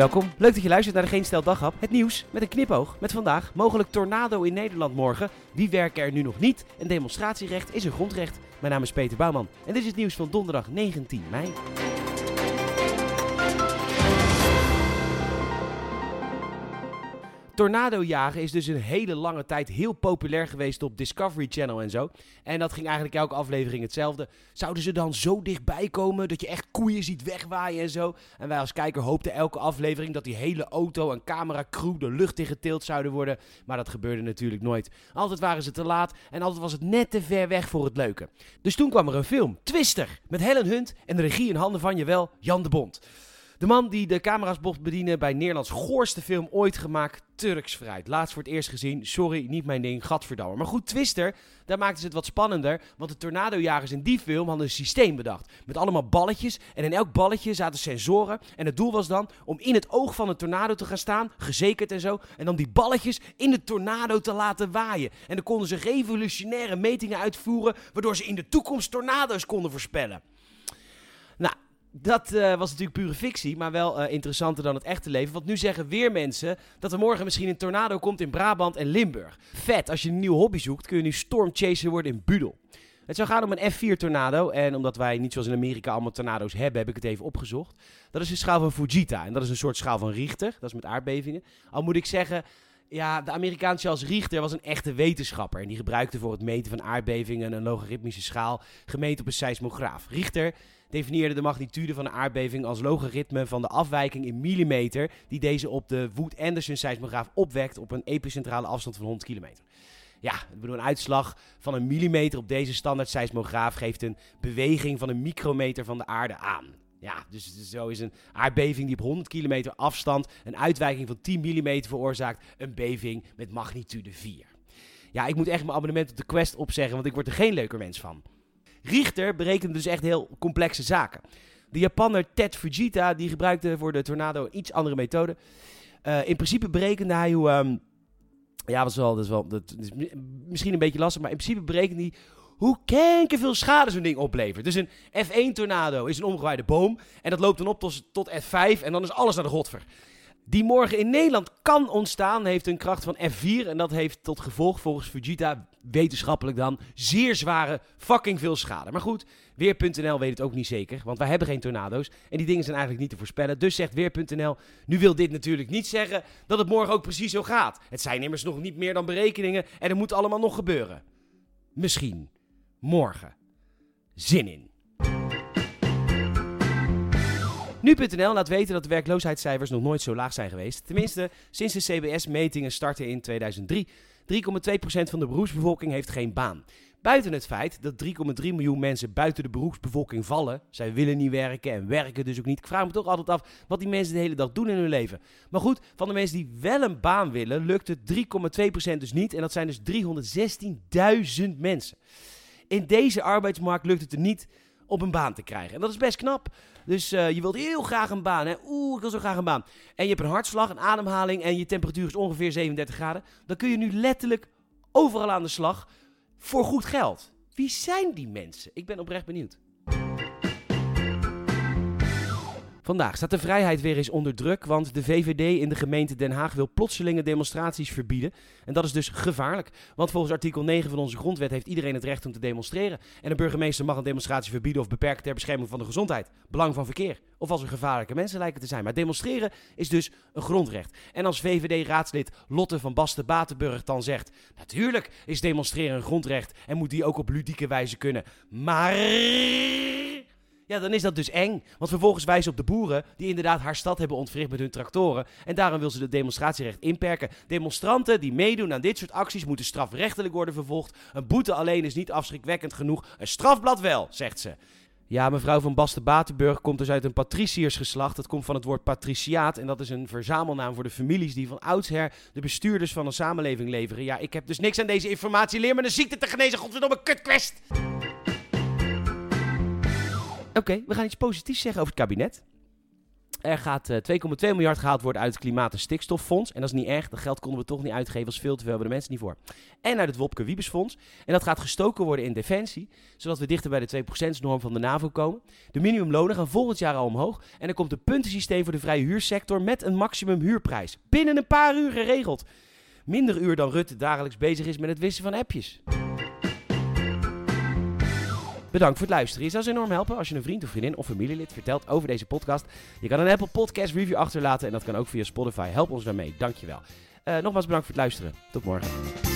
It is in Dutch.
Welkom, leuk dat je luistert naar de Geen Stel Daghap. Het nieuws met een knipoog. Met vandaag mogelijk tornado in Nederland morgen. Wie werken er nu nog niet? Een demonstratierecht is een grondrecht. Mijn naam is Peter Bouwman en dit is het nieuws van donderdag 19 mei. Tornado jagen is dus een hele lange tijd heel populair geweest op Discovery Channel en zo. En dat ging eigenlijk elke aflevering hetzelfde. Zouden ze dan zo dichtbij komen dat je echt koeien ziet wegwaaien en zo? En wij als kijker hoopten elke aflevering dat die hele auto en cameracrew de lucht in getild zouden worden. Maar dat gebeurde natuurlijk nooit. Altijd waren ze te laat en altijd was het net te ver weg voor het leuke. Dus toen kwam er een film, Twister, met Helen Hunt en de regie in handen van, jawel, Jan de Bond. De man die de camera's mocht bedienen bij Nederlands goorste film ooit gemaakt, Turks Fruit. Laatst voor het eerst gezien, sorry, niet mijn ding, gadverdamme. Maar goed, Twister, daar maakten ze het wat spannender, want de tornadojagers in die film hadden een systeem bedacht. Met allemaal balletjes en in elk balletje zaten sensoren. En het doel was dan om in het oog van een tornado te gaan staan, gezekerd en zo. En dan die balletjes in de tornado te laten waaien. En dan konden ze revolutionaire metingen uitvoeren, waardoor ze in de toekomst tornado's konden voorspellen. Dat eh, was natuurlijk pure fictie, maar wel eh, interessanter dan het echte leven. Want nu zeggen weer mensen dat er morgen misschien een tornado komt in Brabant en Limburg. Vet, als je een nieuwe hobby zoekt, kun je nu stormchaser worden in Budel. Het zou gaan om een F4-tornado. En omdat wij niet zoals in Amerika allemaal tornado's hebben, heb ik het even opgezocht. Dat is een schaal van Fujita. En dat is een soort schaal van Richter. Dat is met aardbevingen. Al moet ik zeggen, ja, de Amerikaan Charles Richter was een echte wetenschapper. En die gebruikte voor het meten van aardbevingen een logaritmische schaal gemeten op een seismograaf. Richter definieerde de magnitude van de aardbeving als logaritme van de afwijking in millimeter die deze op de Wood-Anderson seismograaf opwekt op een epicentrale afstand van 100 kilometer. Ja, bedoel, een uitslag van een millimeter op deze standaard seismograaf geeft een beweging van een micrometer van de aarde aan. Ja, dus zo is een aardbeving die op 100 kilometer afstand een uitwijking van 10 mm veroorzaakt, een beving met magnitude 4. Ja, ik moet echt mijn abonnement op de Quest opzeggen, want ik word er geen leuker mens van. Richter berekende dus echt heel complexe zaken. De Japanner Ted Fujita die gebruikte voor de tornado een iets andere methode. Uh, in principe berekende hij hoe. Um, ja, dat is wel, dat is wel dat is misschien een beetje lastig, maar in principe berekende hij hoe veel schade zo'n ding oplevert. Dus een F1-tornado is een omgewaaide boom. En dat loopt dan op tot, tot F5 en dan is alles naar de godver die morgen in Nederland kan ontstaan, heeft een kracht van F4. En dat heeft tot gevolg volgens Fujita wetenschappelijk dan zeer zware fucking veel schade. Maar goed, Weer.nl weet het ook niet zeker, want wij hebben geen tornado's. En die dingen zijn eigenlijk niet te voorspellen. Dus zegt Weer.nl, nu wil dit natuurlijk niet zeggen dat het morgen ook precies zo gaat. Het zijn immers nog niet meer dan berekeningen en er moet allemaal nog gebeuren. Misschien. Morgen. Zin in. Nu.nl laat weten dat de werkloosheidscijfers nog nooit zo laag zijn geweest. Tenminste, sinds de CBS-metingen starten in 2003. 3,2% van de beroepsbevolking heeft geen baan. Buiten het feit dat 3,3 miljoen mensen buiten de beroepsbevolking vallen. Zij willen niet werken en werken dus ook niet. Ik vraag me toch altijd af wat die mensen de hele dag doen in hun leven. Maar goed, van de mensen die wel een baan willen, lukt het 3,2% dus niet. En dat zijn dus 316.000 mensen. In deze arbeidsmarkt lukt het er niet op een baan te krijgen. En dat is best knap. Dus uh, je wilt heel graag een baan. Hè? Oeh, ik wil zo graag een baan. En je hebt een hartslag, een ademhaling en je temperatuur is ongeveer 37 graden. Dan kun je nu letterlijk overal aan de slag voor goed geld. Wie zijn die mensen? Ik ben oprecht benieuwd. Vandaag staat de vrijheid weer eens onder druk, want de VVD in de gemeente Den Haag wil plotselinge demonstraties verbieden. En dat is dus gevaarlijk, want volgens artikel 9 van onze grondwet heeft iedereen het recht om te demonstreren. En een burgemeester mag een demonstratie verbieden of beperken ter bescherming van de gezondheid, belang van verkeer of als er gevaarlijke mensen lijken te zijn. Maar demonstreren is dus een grondrecht. En als VVD-raadslid Lotte van Basten-Batenburg dan zegt, natuurlijk is demonstreren een grondrecht en moet die ook op ludieke wijze kunnen. Maar ja, dan is dat dus eng. Want vervolgens wijzen op de boeren die inderdaad haar stad hebben ontwricht met hun tractoren. En daarom wil ze het demonstratierecht inperken. Demonstranten die meedoen aan dit soort acties moeten strafrechtelijk worden vervolgd. Een boete alleen is niet afschrikwekkend genoeg. Een strafblad wel, zegt ze. Ja, mevrouw van Basten-Batenburg komt dus uit een patriciërsgeslacht. Dat komt van het woord patriciaat. En dat is een verzamelnaam voor de families die van oudsher de bestuurders van een samenleving leveren. Ja, ik heb dus niks aan deze informatie. Leer me de ziekte te genezen, godverdomme kutquest! Oké, we gaan iets positiefs zeggen over het kabinet. Er gaat eh, 2,2 miljard gehaald worden uit het Klimaat- en Stikstoffonds. En dat is niet erg, dat geld konden we toch niet uitgeven, is veel te veel, hebben de mensen niet voor. En uit het Wopke Wiebesfonds. En dat gaat gestoken worden in defensie, zodat we dichter bij de 2%-norm van de NAVO komen. De minimumlonen gaan volgend jaar al omhoog. En er komt een puntensysteem voor de vrije huursector met een maximum huurprijs. Binnen een paar uur geregeld. Minder uur dan Rutte dagelijks bezig is met het wissen van appjes. Bedankt voor het luisteren. Je zou enorm helpen als je een vriend of vriendin of familielid vertelt over deze podcast. Je kan een Apple Podcast review achterlaten en dat kan ook via Spotify. Help ons daarmee. Dankjewel. Uh, nogmaals bedankt voor het luisteren. Tot morgen.